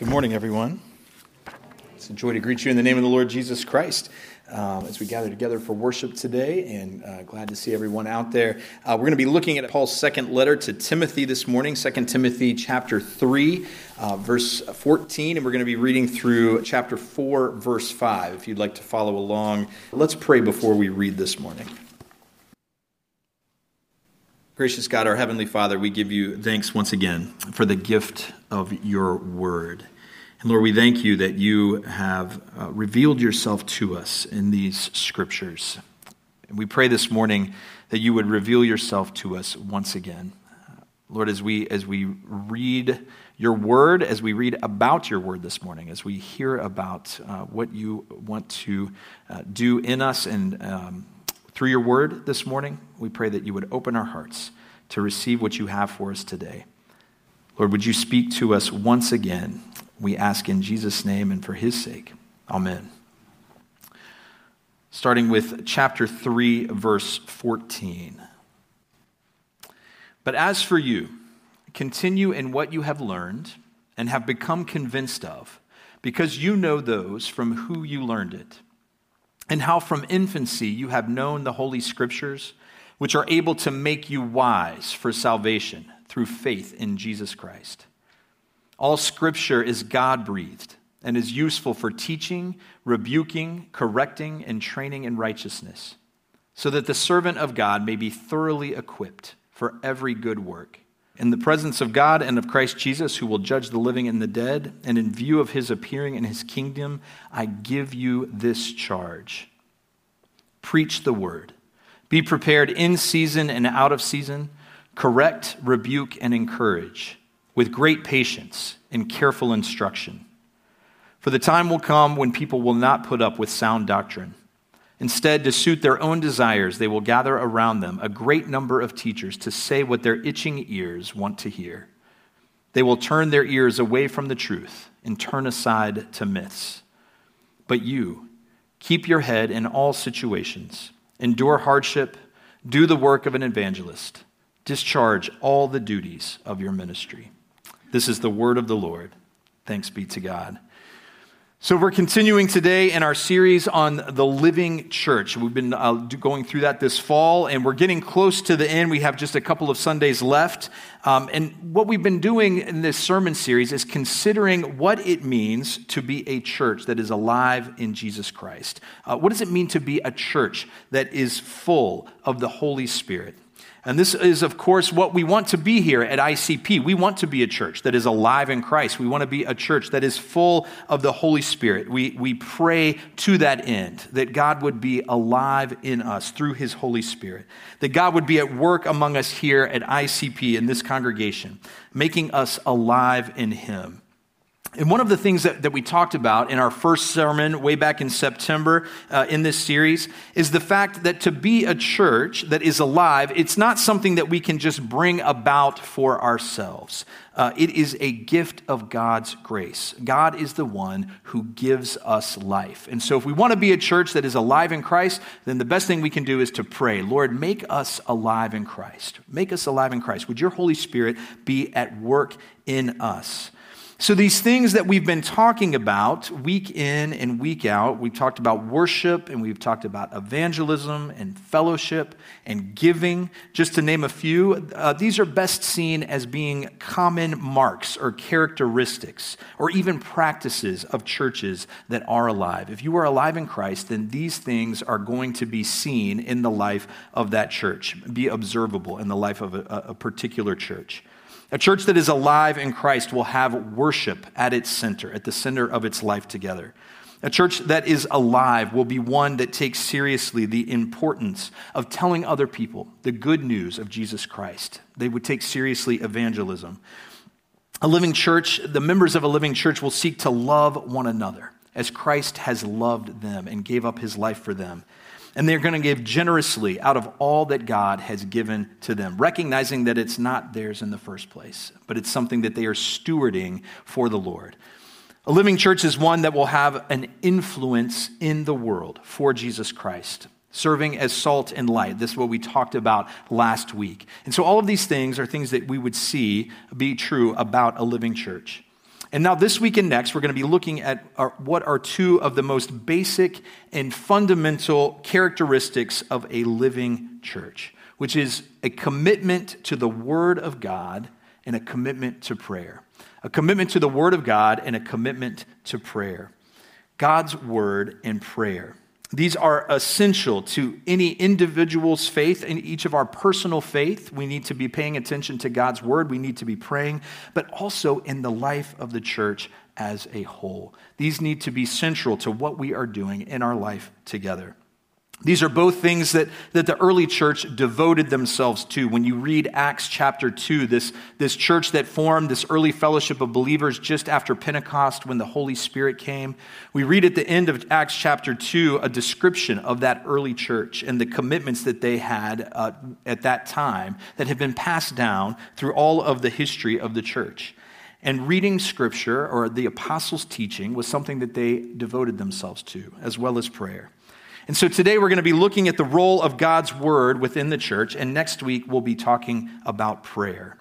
Good morning, everyone. It's a joy to greet you in the name of the Lord Jesus Christ um, as we gather together for worship today, and uh, glad to see everyone out there. Uh, we're going to be looking at Paul's second letter to Timothy this morning, 2 Timothy chapter 3, uh, verse 14, and we're going to be reading through chapter 4, verse 5. If you'd like to follow along, let's pray before we read this morning. Gracious God, our Heavenly Father, we give you thanks once again for the gift of your word. And Lord, we thank you that you have uh, revealed yourself to us in these scriptures. And we pray this morning that you would reveal yourself to us once again. Lord, as we, as we read your word, as we read about your word this morning, as we hear about uh, what you want to uh, do in us and um, through your word this morning, we pray that you would open our hearts to receive what you have for us today. Lord, would you speak to us once again? We ask in Jesus' name and for his sake. Amen. Starting with chapter 3, verse 14. But as for you, continue in what you have learned and have become convinced of, because you know those from who you learned it and how from infancy you have known the Holy Scriptures, which are able to make you wise for salvation through faith in Jesus Christ. All Scripture is God breathed and is useful for teaching, rebuking, correcting, and training in righteousness, so that the servant of God may be thoroughly equipped for every good work. In the presence of God and of Christ Jesus, who will judge the living and the dead, and in view of his appearing in his kingdom, I give you this charge preach the word. Be prepared in season and out of season, correct, rebuke, and encourage with great patience and careful instruction. For the time will come when people will not put up with sound doctrine Instead, to suit their own desires, they will gather around them a great number of teachers to say what their itching ears want to hear. They will turn their ears away from the truth and turn aside to myths. But you, keep your head in all situations, endure hardship, do the work of an evangelist, discharge all the duties of your ministry. This is the word of the Lord. Thanks be to God. So, we're continuing today in our series on the living church. We've been uh, going through that this fall, and we're getting close to the end. We have just a couple of Sundays left. Um, and what we've been doing in this sermon series is considering what it means to be a church that is alive in Jesus Christ. Uh, what does it mean to be a church that is full of the Holy Spirit? And this is, of course, what we want to be here at ICP. We want to be a church that is alive in Christ. We want to be a church that is full of the Holy Spirit. We, we pray to that end, that God would be alive in us through his Holy Spirit, that God would be at work among us here at ICP in this congregation, making us alive in him. And one of the things that, that we talked about in our first sermon way back in September uh, in this series is the fact that to be a church that is alive, it's not something that we can just bring about for ourselves. Uh, it is a gift of God's grace. God is the one who gives us life. And so, if we want to be a church that is alive in Christ, then the best thing we can do is to pray Lord, make us alive in Christ. Make us alive in Christ. Would your Holy Spirit be at work in us? So, these things that we've been talking about week in and week out, we've talked about worship and we've talked about evangelism and fellowship and giving, just to name a few. Uh, these are best seen as being common marks or characteristics or even practices of churches that are alive. If you are alive in Christ, then these things are going to be seen in the life of that church, be observable in the life of a, a particular church. A church that is alive in Christ will have worship at its center, at the center of its life together. A church that is alive will be one that takes seriously the importance of telling other people the good news of Jesus Christ. They would take seriously evangelism. A living church, the members of a living church will seek to love one another as Christ has loved them and gave up his life for them and they're going to give generously out of all that God has given to them, recognizing that it's not theirs in the first place, but it's something that they are stewarding for the Lord. A living church is one that will have an influence in the world for Jesus Christ, serving as salt and light. This is what we talked about last week. And so, all of these things are things that we would see be true about a living church. And now, this week and next, we're going to be looking at our, what are two of the most basic and fundamental characteristics of a living church, which is a commitment to the Word of God and a commitment to prayer. A commitment to the Word of God and a commitment to prayer. God's Word and prayer. These are essential to any individual's faith in each of our personal faith. We need to be paying attention to God's word. We need to be praying, but also in the life of the church as a whole. These need to be central to what we are doing in our life together. These are both things that, that the early church devoted themselves to. When you read Acts chapter 2, this, this church that formed, this early fellowship of believers just after Pentecost when the Holy Spirit came, we read at the end of Acts chapter 2 a description of that early church and the commitments that they had uh, at that time that have been passed down through all of the history of the church. And reading scripture or the apostles' teaching was something that they devoted themselves to, as well as prayer. And so today we're going to be looking at the role of God's word within the church, and next week we'll be talking about prayer.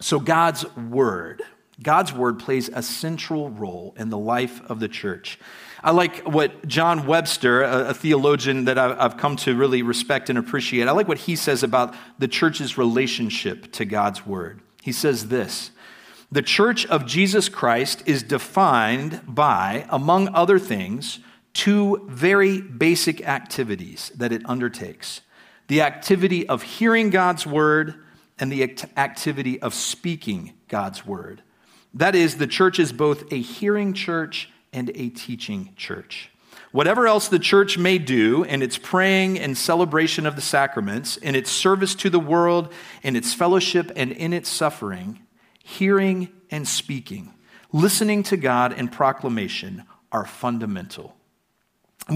So, God's word. God's word plays a central role in the life of the church. I like what John Webster, a, theologian that I've come to really respect and appreciate, I like what he says about the church's relationship to God's word. He says this The church of Jesus Christ is defined by, among other things, two very basic activities that it undertakes the activity of hearing God's word and the activity of speaking God's word. That is, the church is both a hearing church and a teaching church. Whatever else the church may do in its praying and celebration of the sacraments, in its service to the world, in its fellowship, and in its suffering, hearing and speaking, listening to God and proclamation are fundamental.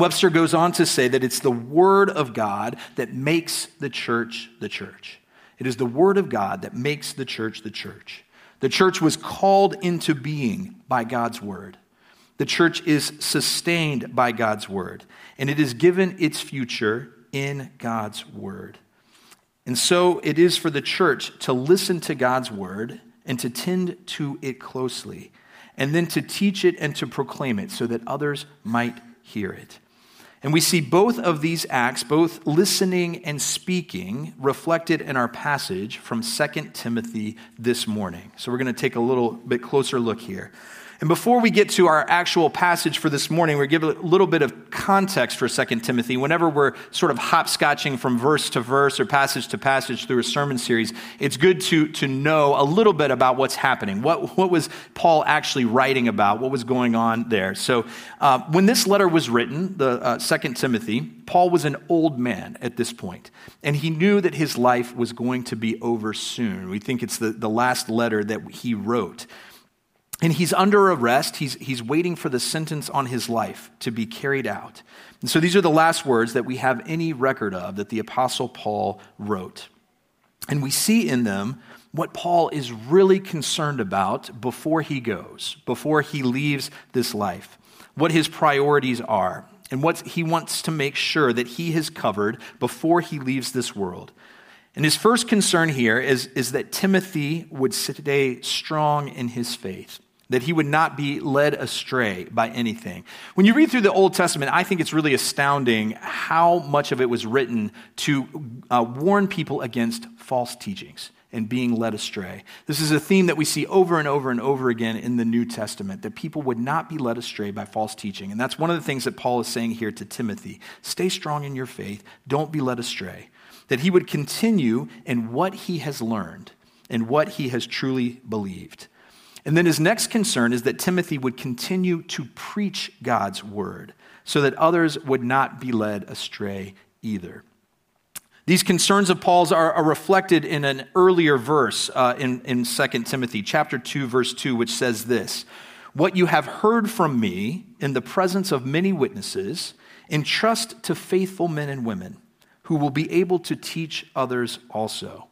Webster goes on to say that it's the Word of God that makes the church the church. It is the Word of God that makes the church the church. The church was called into being by God's Word. The church is sustained by God's Word, and it is given its future in God's Word. And so it is for the church to listen to God's Word and to tend to it closely, and then to teach it and to proclaim it so that others might hear it. And we see both of these acts, both listening and speaking, reflected in our passage from 2 Timothy this morning. So we're going to take a little bit closer look here. And before we get to our actual passage for this morning, we're give a little bit of context for 2 Timothy. Whenever we're sort of hopscotching from verse to verse or passage to passage through a sermon series, it's good to, to know a little bit about what's happening. What, what was Paul actually writing about? What was going on there? So uh, when this letter was written, the uh, 2 Timothy, Paul was an old man at this point, and he knew that his life was going to be over soon. We think it's the, the last letter that he wrote. And he's under arrest. He's, he's waiting for the sentence on his life to be carried out. And so these are the last words that we have any record of that the Apostle Paul wrote. And we see in them what Paul is really concerned about before he goes, before he leaves this life, what his priorities are, and what he wants to make sure that he has covered before he leaves this world. And his first concern here is, is that Timothy would stay strong in his faith that he would not be led astray by anything. When you read through the Old Testament, I think it's really astounding how much of it was written to uh, warn people against false teachings and being led astray. This is a theme that we see over and over and over again in the New Testament that people would not be led astray by false teaching. And that's one of the things that Paul is saying here to Timothy. Stay strong in your faith, don't be led astray. That he would continue in what he has learned and what he has truly believed. And then his next concern is that Timothy would continue to preach God's word so that others would not be led astray either. These concerns of Paul's are, are reflected in an earlier verse uh, in, in 2 Timothy, chapter 2, verse 2, which says this What you have heard from me in the presence of many witnesses, entrust to faithful men and women who will be able to teach others also.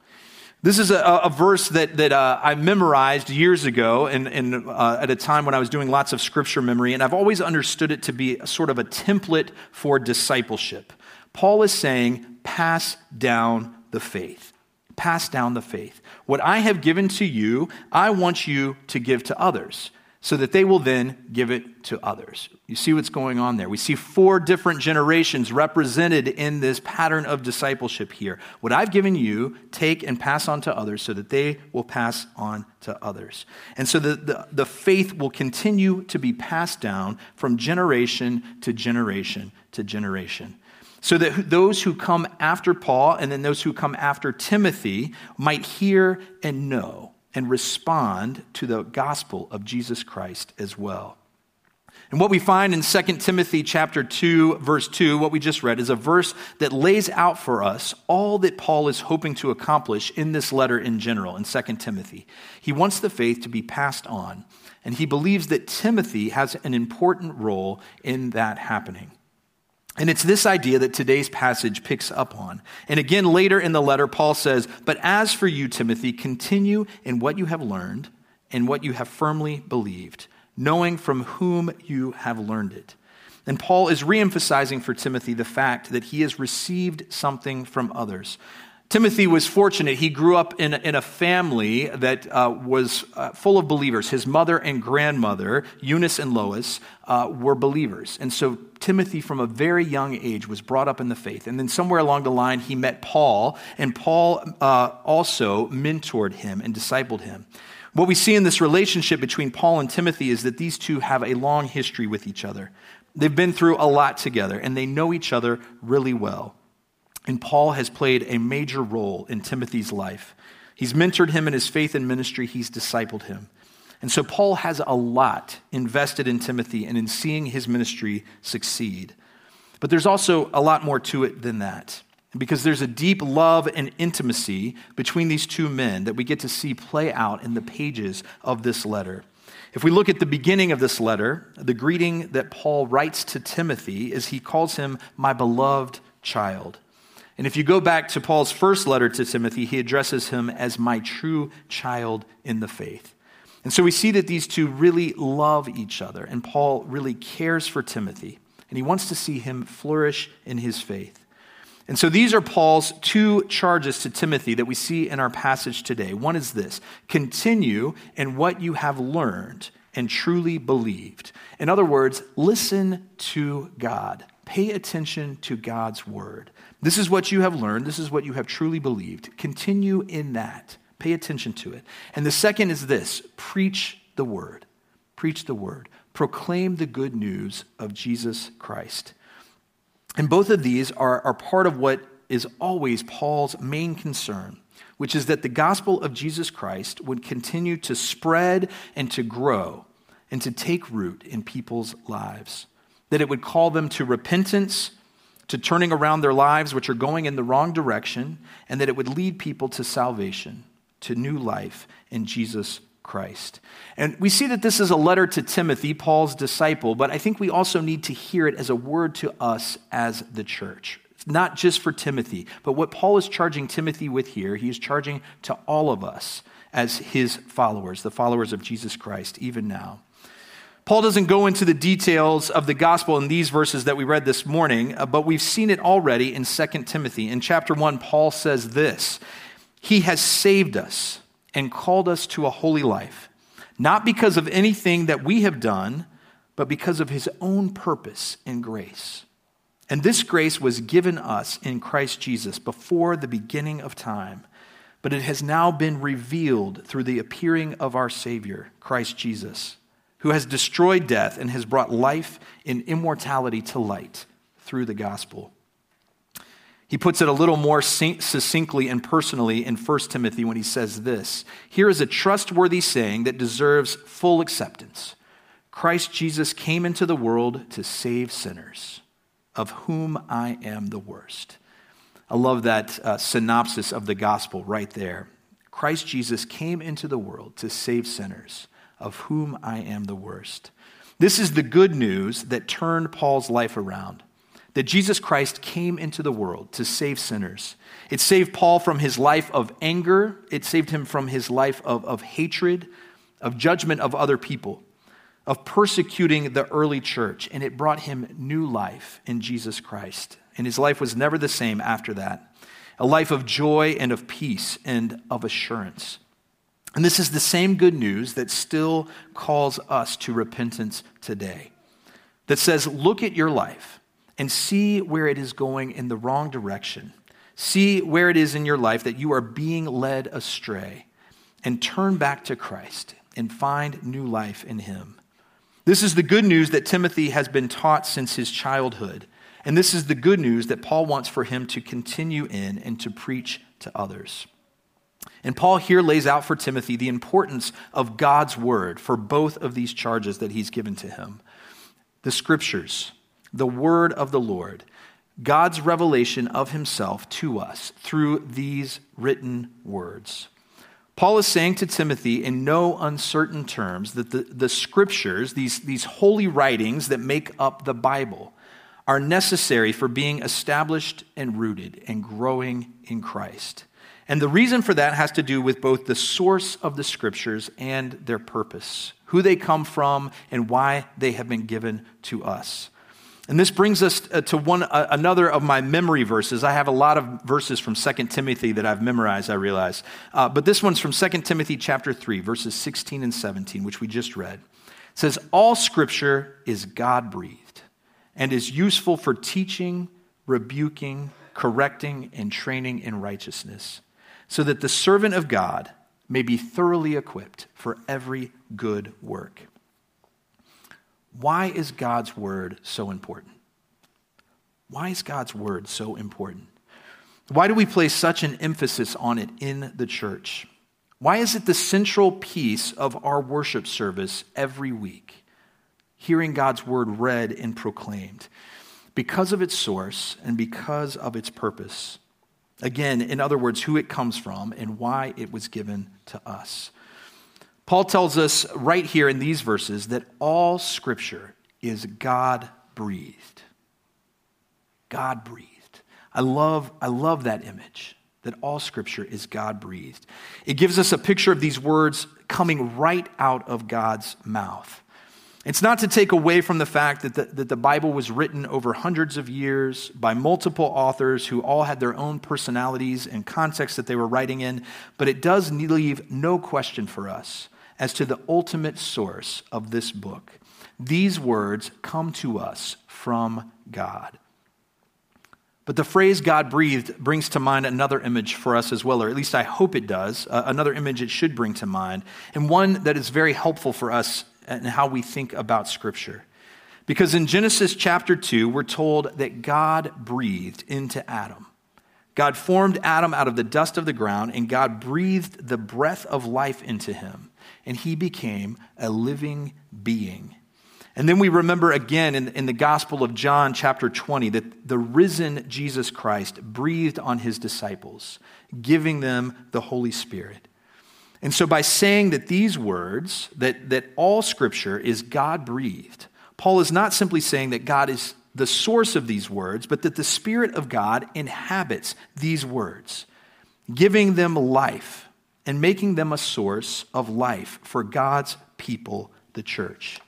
This is a, a verse that, that uh, I memorized years ago in, uh, at a time when I was doing lots of scripture memory, and I've always understood it to be sort of a template for discipleship. Paul is saying, pass down the faith. Pass down the faith. What I have given to you, I want you to give to others. So that they will then give it to others. You see what's going on there. We see four different generations represented in this pattern of discipleship here. What I've given you, take and pass on to others so that they will pass on to others. And so the, the, the faith will continue to be passed down from generation to generation to generation. So that those who come after Paul and then those who come after Timothy might hear and know and respond to the gospel of Jesus Christ as well. And what we find in 2 Timothy chapter 2 verse 2, what we just read is a verse that lays out for us all that Paul is hoping to accomplish in this letter in general in 2 Timothy. He wants the faith to be passed on, and he believes that Timothy has an important role in that happening. And it's this idea that today's passage picks up on. And again, later in the letter, Paul says, But as for you, Timothy, continue in what you have learned and what you have firmly believed, knowing from whom you have learned it. And Paul is reemphasizing for Timothy the fact that he has received something from others. Timothy was fortunate. He grew up in, in a family that uh, was uh, full of believers. His mother and grandmother, Eunice and Lois, uh, were believers. And so Timothy, from a very young age, was brought up in the faith. And then somewhere along the line, he met Paul, and Paul uh, also mentored him and discipled him. What we see in this relationship between Paul and Timothy is that these two have a long history with each other. They've been through a lot together, and they know each other really well. And Paul has played a major role in Timothy's life. He's mentored him in his faith and ministry, he's discipled him. And so Paul has a lot invested in Timothy and in seeing his ministry succeed. But there's also a lot more to it than that. Because there's a deep love and intimacy between these two men that we get to see play out in the pages of this letter. If we look at the beginning of this letter, the greeting that Paul writes to Timothy is he calls him my beloved child. And if you go back to Paul's first letter to Timothy, he addresses him as my true child in the faith. And so we see that these two really love each other, and Paul really cares for Timothy, and he wants to see him flourish in his faith. And so these are Paul's two charges to Timothy that we see in our passage today. One is this continue in what you have learned and truly believed. In other words, listen to God, pay attention to God's word. This is what you have learned. This is what you have truly believed. Continue in that. Pay attention to it. And the second is this preach the word. Preach the word. Proclaim the good news of Jesus Christ. And both of these are, are part of what is always Paul's main concern, which is that the gospel of Jesus Christ would continue to spread and to grow and to take root in people's lives, that it would call them to repentance to turning around their lives, which are going in the wrong direction, and that it would lead people to salvation, to new life in Jesus Christ. And we see that this is a letter to Timothy, Paul's disciple, but I think we also need to hear it as a word to us as the church. Not just for Timothy, but what Paul is charging Timothy with here, he is charging to all of us as his followers, the followers of Jesus Christ, even now. Paul doesn't go into the details of the gospel in these verses that we read this morning, uh, but we've seen it already in 2 Timothy. In chapter 1, Paul says this He has saved us and called us to a holy life, not because of anything that we have done, but because of his own purpose and grace. And this grace was given us in Christ Jesus before the beginning of time, but it has now been revealed through the appearing of our Savior, Christ Jesus who has destroyed death and has brought life and immortality to light through the gospel. He puts it a little more succinctly and personally in 1 Timothy when he says this Here is a trustworthy saying that deserves full acceptance Christ Jesus came into the world to save sinners, of whom I am the worst. I love that uh, synopsis of the gospel right there. Christ Jesus came into the world to save sinners of whom I am the worst. This is the good news that turned Paul's life around. That Jesus Christ came into the world to save sinners. It saved Paul from his life of anger. It saved him from his life of, of hatred, of judgment of other people, of persecuting the early church. And it brought him new life in Jesus Christ. And his life was never the same after that a life of joy and of peace and of assurance. And this is the same good news that still calls us to repentance today. That says, look at your life and see where it is going in the wrong direction. See where it is in your life that you are being led astray and turn back to Christ and find new life in Him. This is the good news that Timothy has been taught since his childhood. And this is the good news that Paul wants for him to continue in and to preach to others. And Paul here lays out for Timothy the importance of God's word for both of these charges that he's given to him the scriptures, the word of the Lord, God's revelation of himself to us through these written words. Paul is saying to Timothy in no uncertain terms that the, the scriptures, these, these holy writings that make up the Bible, are necessary for being established and rooted and growing in Christ. And the reason for that has to do with both the source of the scriptures and their purpose, who they come from, and why they have been given to us. And this brings us uh, to one uh, another of my memory verses. I have a lot of verses from 2 Timothy that I've memorized, I realize. Uh, but this one's from 2 Timothy chapter 3, verses 16 and 17, which we just read. It says, All scripture is God breathed and is useful for teaching, rebuking, correcting, and training in righteousness, so that the servant of God may be thoroughly equipped for every good work. Why is God's word so important? Why is God's word so important? Why do we place such an emphasis on it in the church? Why is it the central piece of our worship service every week? Hearing God's word read and proclaimed. Because of its source and because of its purpose. Again, in other words, who it comes from and why it was given to us. Paul tells us right here in these verses that all scripture is God breathed. God breathed. I love, I love that image that all scripture is God breathed. It gives us a picture of these words coming right out of God's mouth. It's not to take away from the fact that the, that the Bible was written over hundreds of years by multiple authors who all had their own personalities and contexts that they were writing in, but it does leave no question for us as to the ultimate source of this book. These words come to us from God. But the phrase God breathed brings to mind another image for us as well, or at least I hope it does, uh, another image it should bring to mind, and one that is very helpful for us in how we think about Scripture. Because in Genesis chapter 2, we're told that God breathed into Adam. God formed Adam out of the dust of the ground, and God breathed the breath of life into him and he became a living being. And then we remember again in, in the Gospel of John, chapter 20, that the risen Jesus Christ breathed on his disciples, giving them the Holy Spirit. And so, by saying that these words, that, that all scripture is God breathed, Paul is not simply saying that God is the source of these words, but that the Spirit of God inhabits these words, giving them life and making them a source of life for God's people, the church.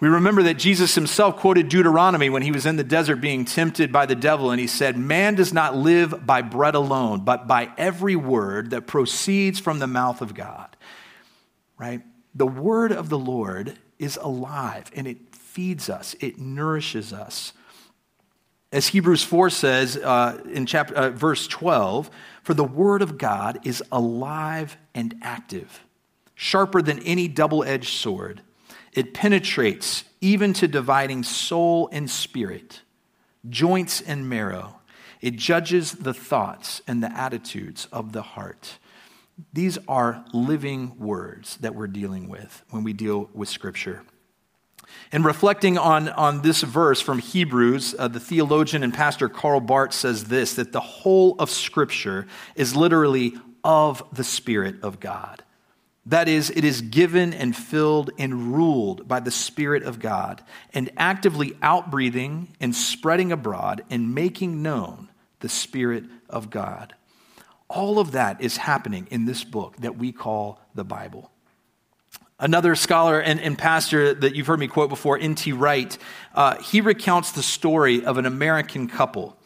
We remember that Jesus himself quoted Deuteronomy when he was in the desert being tempted by the devil, and he said, Man does not live by bread alone, but by every word that proceeds from the mouth of God. Right? The word of the Lord is alive and it feeds us, it nourishes us. As Hebrews 4 says uh, in chapter, uh, verse 12, for the word of God is alive and active, sharper than any double edged sword. It penetrates even to dividing soul and spirit, joints and marrow. It judges the thoughts and the attitudes of the heart. These are living words that we're dealing with when we deal with Scripture. And reflecting on, on this verse from Hebrews, uh, the theologian and pastor Karl Barth says this that the whole of Scripture is literally of the Spirit of God. That is, it is given and filled and ruled by the Spirit of God and actively outbreathing and spreading abroad and making known the Spirit of God. All of that is happening in this book that we call the Bible. Another scholar and, and, pastor that you've heard me quote before, N.T. Wright, uh, he recounts the story of an American couple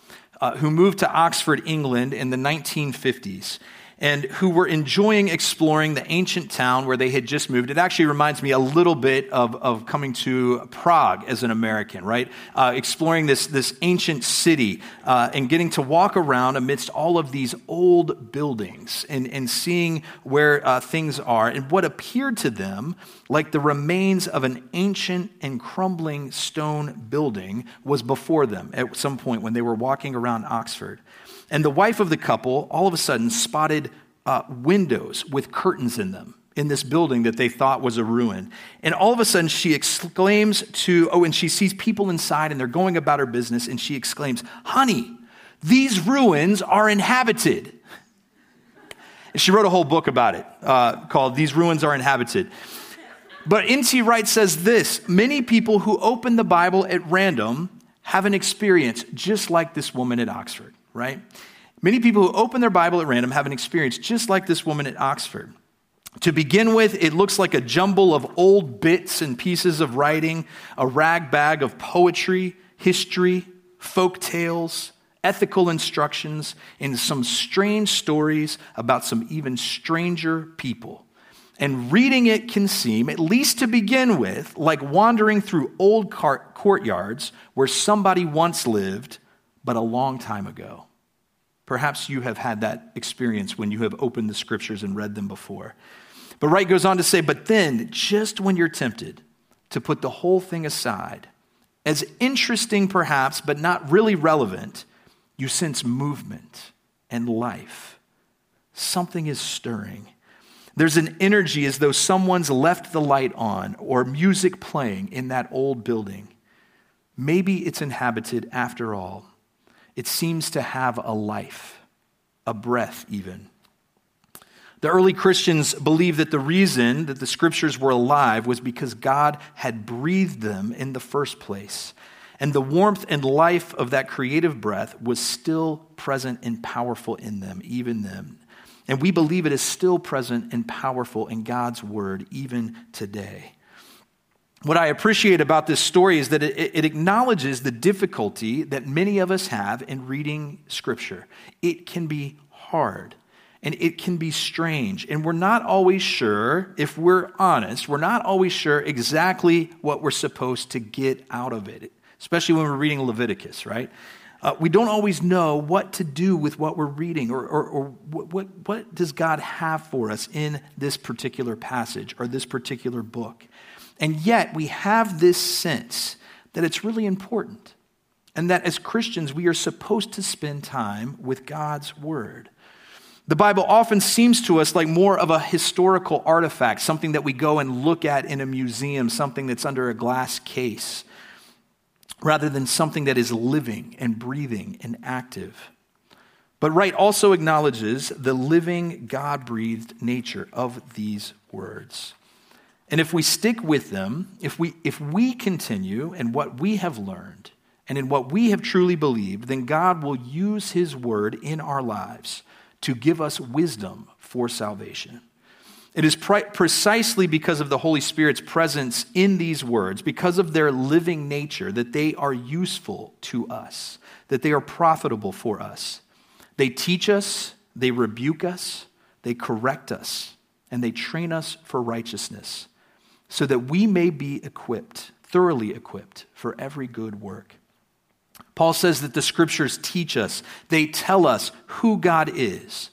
uh, who moved to Oxford, England in the 1950s. And who were enjoying exploring the ancient town where they had just moved. It actually reminds me a little bit of, of coming to Prague as an American, right? Uh, exploring this, this ancient city uh, and getting to walk around amidst all of these old buildings and, and seeing where uh, things are and what appeared to them like the remains of an ancient and crumbling stone building was before them at some point when they were walking around Oxford. And the wife of the couple all of a sudden spotted uh, windows with curtains in them in this building that they thought was a ruin. And all of a sudden she exclaims to, oh, and she sees people inside and they're going about her business, and she exclaims, Honey, these ruins are inhabited. And she wrote a whole book about it uh, called These Ruins Are Inhabited. But N.T. Wright says this many people who open the Bible at random have an experience just like this woman at Oxford right? Many people who open their Bible at random have an experience just like this woman at Oxford. To begin with, it looks like a jumble of old bits and pieces of writing, a rag bag of poetry, history, folk tales, ethical instructions, and some strange stories about some even stranger people. And reading it can seem, at least to begin with, like wandering through old courtyards where somebody once lived but a long time ago. Perhaps you have had that experience when you have opened the scriptures and read them before. But Wright goes on to say, but then, just when you're tempted to put the whole thing aside, as interesting perhaps, but not really relevant, you sense movement and life. Something is stirring. There's an energy as though someone's left the light on or music playing in that old building. Maybe it's inhabited after all it seems to have a life, a breath, even. The early Christians believed that the reason that the scriptures were alive was because God had breathed them in the first place. And the warmth and life of that creative breath was still present and powerful in them, even then. And we believe it is still present and powerful in God's word, even today what I appreciate about this story is that it, it, acknowledges the difficulty that many of us have in reading Scripture. It can be hard and it can be strange. And we're not always sure, if we're honest, we're not always sure exactly what we're supposed to get out of it, especially when we're reading Leviticus, right? Uh, we don't always know what to do with what we're reading or, or, or what, what, what does God have for us in this particular passage or this particular book. And yet, we have this sense that it's really important, and that as Christians, we are supposed to spend time with God's Word. The Bible often seems to us like more of a historical artifact, something that we go and look at in a museum, something that's under a glass case, rather than something that is living and breathing and active. But Wright also acknowledges the living, God breathed nature of these words. And if we stick with them, if we, if we continue in what we have learned and in what we have truly believed, then God will use His word in our lives to give us wisdom for salvation. It is pre- precisely because of the Holy Spirit's presence in these words, because of their living nature, that they are useful to us, that they are profitable for us. They teach us, they rebuke us, they correct us, and they train us for righteousness so that we may be equipped, thoroughly equipped, for every good work. Paul says that the scriptures teach us, they tell us who God is,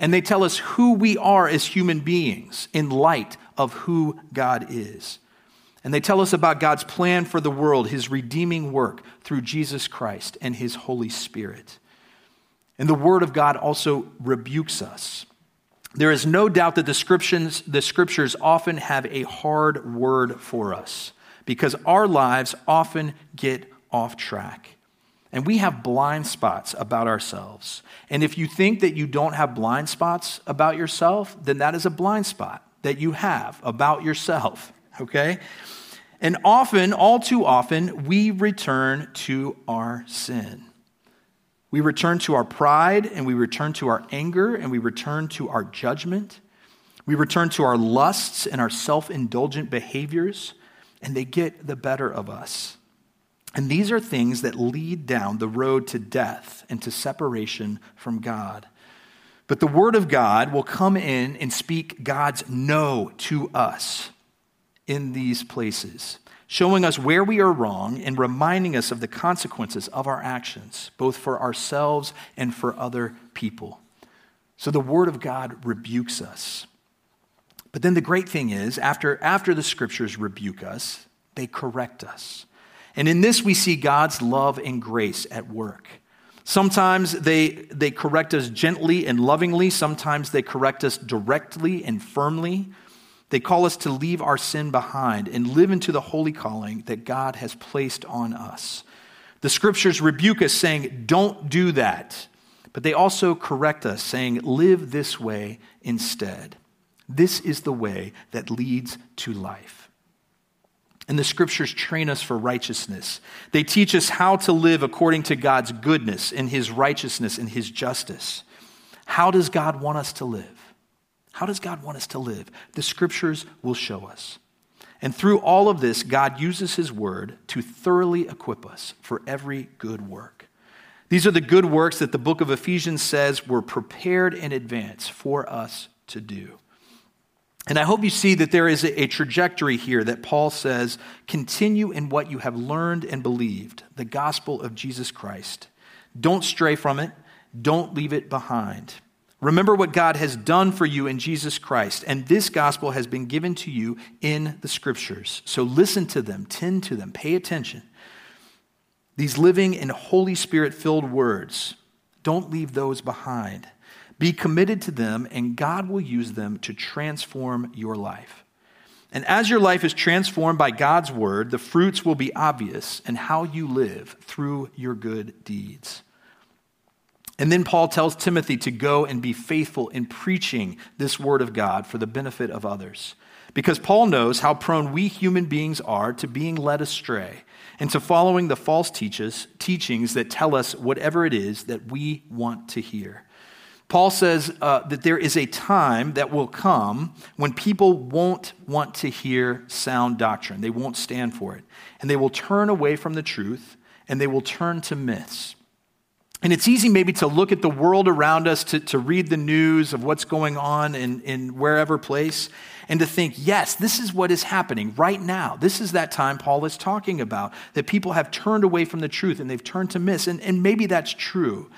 and they tell us who we are as human beings in light of who God is. And they tell us about God's plan for the world, his redeeming work through Jesus Christ and his Holy Spirit. And the Word of God also rebukes us there is no doubt that the scriptures, the scriptures often have a hard word for us because our lives often get off track. And we have blind spots about ourselves. And if you think that you don't have blind spots about yourself, then that is a blind spot that you have about yourself, okay? And often, all too often, we return to our sin. We return to our pride and we return to our anger and we return to our judgment. We return to our lusts and our self indulgent behaviors, and they get the better of us. And these are things that lead down the road to death and to separation from God. But the Word of God will come in and speak God's no to us in these places, showing us where we are wrong and reminding us of the consequences of our actions, both for ourselves and for other people. So the Word of God rebukes us. But then the great thing is, after, after the Scriptures rebuke us, they correct us. And in this, we see God's love and grace at work. Sometimes they, they correct us gently and lovingly. Sometimes they correct us directly and firmly. They call us to leave our sin behind and live into the holy calling that God has placed on us. The scriptures rebuke us, saying, Don't do that. But they also correct us, saying, Live this way instead. This is the way that leads to life. And the scriptures train us for righteousness. They teach us how to live according to God's goodness and his righteousness and his justice. How does God want us to live? How does God want us to live? The scriptures will show us. And through all of this, God uses his word to thoroughly equip us for every good work. These are the good works that the book of Ephesians says were prepared in advance for us to do. And I hope you see that there is a, trajectory here that Paul says continue in what you have learned and believed, the gospel of Jesus Christ. Don't stray from it, don't leave it behind. Remember what God has done for you in Jesus Christ, and this gospel has been given to you in the scriptures. So listen to them, tend to them, pay attention. These living and Holy Spirit filled words, don't leave those behind. Be committed to them, and God will use them to transform your life. And as your life is transformed by God's word, the fruits will be obvious in how you live through your good deeds. And then Paul tells Timothy to go and be faithful in preaching this word of God for the benefit of others. Because Paul knows how prone we human beings are to being led astray and to following the false teaches, teachings that tell us whatever it is that we want to hear. Paul says uh, that there is a time that will come when people won't want to hear sound doctrine. They won't stand for it. And they will turn away from the truth and they will turn to myths. And it's easy maybe to look at the world around us, to, to read the news of what's going on in, in wherever place, and to think, yes, this is what is happening right now. This is that time Paul is talking about, that people have turned away from the truth and they've turned to myths. And, and maybe that's true.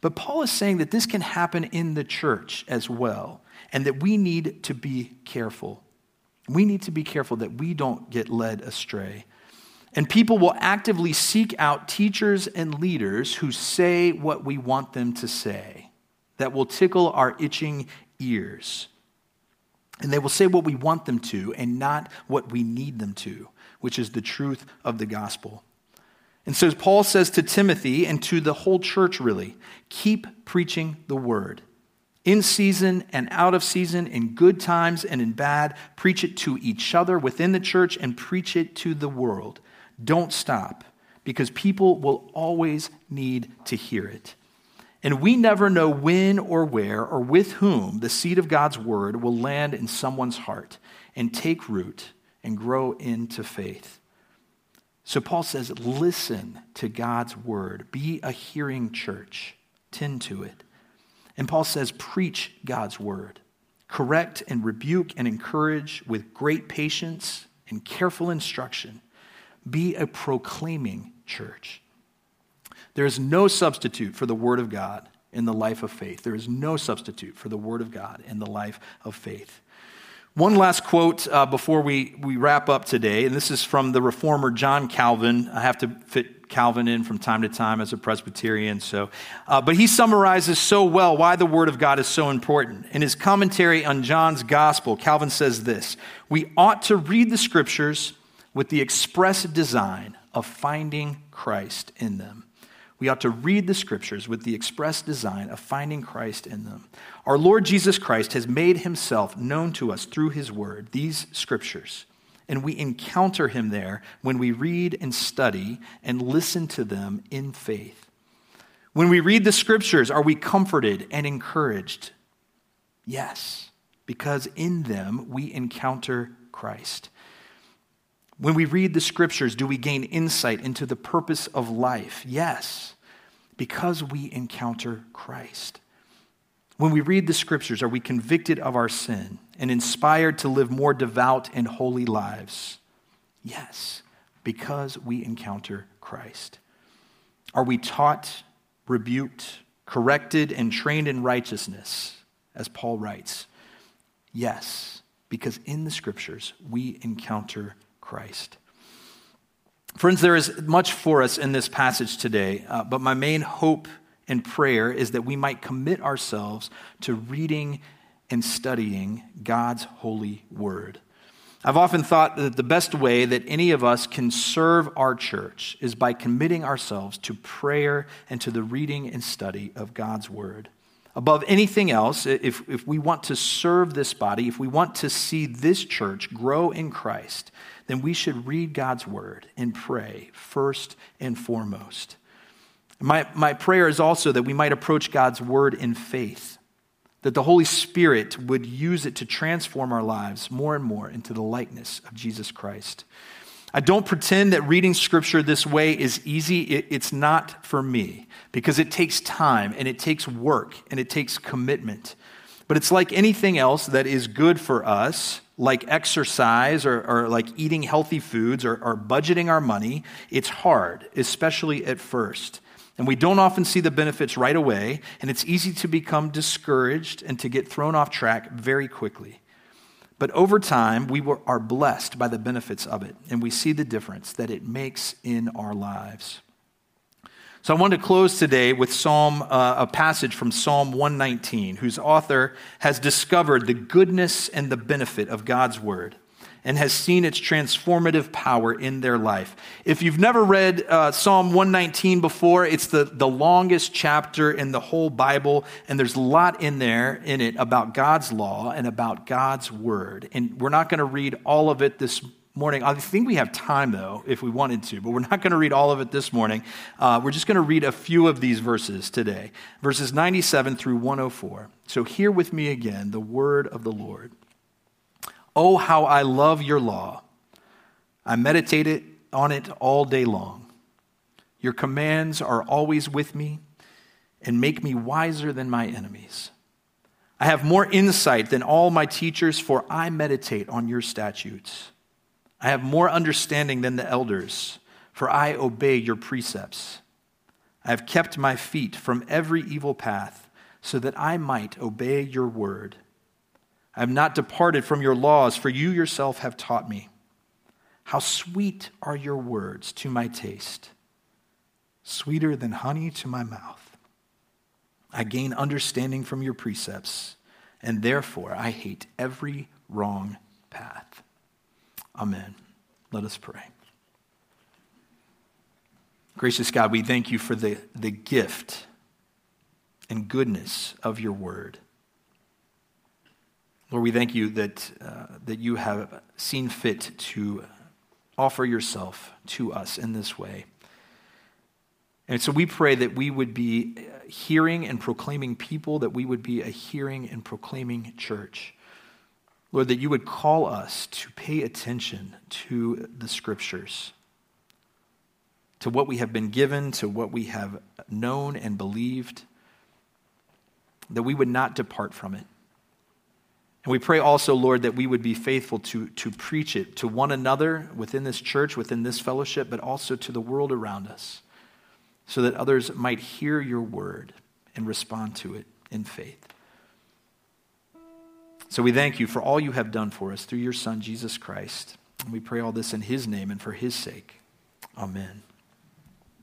But Paul is saying that this can happen in the church as well, and that we need to be careful. We need to be careful that we don't get led astray. And people will actively seek out teachers and leaders who say what we want them to say, that will tickle our itching ears. And they will say what we want them to and not what we need them to, which is the truth of the gospel. And so Paul says to Timothy and to the whole church, really, keep preaching the word. In season and out of season, in good times and in bad, preach it to each other within the church and preach it to the world. Don't stop, because people will always need to hear it. And we never know when or where or with whom the seed of God's word will land in someone's heart and take root and grow into faith. So Paul says, listen to God's word. Be a hearing church. Tend to it. And Paul says, preach God's word. Correct and rebuke and encourage with great patience and careful instruction. Be a proclaiming church. There is no substitute for the word of God in the life of faith. There is no substitute for the word of God in the life of faith. One last quote uh, before we, we wrap up today, and this is from the reformer John Calvin. I have to fit Calvin in from time to time as a Presbyterian, so, uh, but he summarizes so well why the Word of God is so important. In his commentary on John's Gospel, Calvin says this We ought to read the Scriptures with the express design of finding Christ in them. We ought to read the scriptures with the express design of finding Christ in them. Our Lord Jesus Christ has made himself known to us through his word, these scriptures, and we encounter him there when we read and study and listen to them in faith. When we read the scriptures, are we comforted and encouraged? Yes, because in them we encounter Christ. When we read the scriptures, do we gain insight into the purpose of life? Yes, because we encounter Christ. When we read the scriptures, are we convicted of our sin and inspired to live more devout and holy lives? Yes, because we encounter Christ. Are we taught, rebuked, corrected, and trained in righteousness, as Paul writes? Yes, because in the scriptures we encounter Christ. Friends, there is much for us in this passage today, uh, but my main hope and prayer is that we might commit ourselves to reading and studying God's holy word. I've often thought that the best way that any of us can serve our church is by committing ourselves to prayer and to the reading and study of God's word. Above anything else, if, if we want to serve this body, if we want to see this church grow in Christ, then we should read God's word and pray first and foremost. My, my prayer is also that we might approach God's word in faith, that the Holy Spirit would use it to transform our lives more and more into the likeness of Jesus Christ. I don't pretend that reading scripture this way is easy. It, it's not for me because it takes time and it takes work and it takes commitment. But it's like anything else that is good for us, like exercise or, or like eating healthy foods or, or budgeting our money. It's hard, especially at first. And we don't often see the benefits right away, and it's easy to become discouraged and to get thrown off track very quickly. But over time, we are blessed by the benefits of it, and we see the difference that it makes in our lives. So I want to close today with Psalm, uh, a passage from Psalm 119, whose author has discovered the goodness and the benefit of God's word and has seen its transformative power in their life. If you've never read uh, Psalm 119 before, it's the, the longest chapter in the whole Bible, and there's a lot in there in it about God's law and about God's word. And we're not going to read all of it this morning. I think we have time, though, if we wanted to, but we're not going to read all of it this morning. Uh, we're just going to read a few of these verses today verses 97 through 104. So, hear with me again the word of the Lord. Oh, how I love your law! I meditate it, on it all day long. Your commands are always with me and make me wiser than my enemies. I have more insight than all my teachers, for I meditate on your statutes. I have more understanding than the elders, for I obey your precepts. I have kept my feet from every evil path, so that I might obey your word. I have not departed from your laws, for you yourself have taught me. How sweet are your words to my taste, sweeter than honey to my mouth. I gain understanding from your precepts, and therefore I hate every wrong path. Amen. Let us pray. Gracious God, we thank you for the, the gift and goodness of your word. Lord, we thank you that, uh, that you have seen fit to offer yourself to us in this way. And so we pray that we would be hearing and proclaiming people, that we would be a hearing and proclaiming church. Lord, that you would call us to pay attention to the scriptures, to what we have been given, to what we have known and believed, that we would not depart from it. And we pray also, Lord, that we would be faithful to, to preach it to one another within this church, within this fellowship, but also to the world around us, so that others might hear your word and respond to it in faith. So we thank you for all you have done for us through your Son, Jesus Christ. And we pray all this in his name and for his sake. Amen.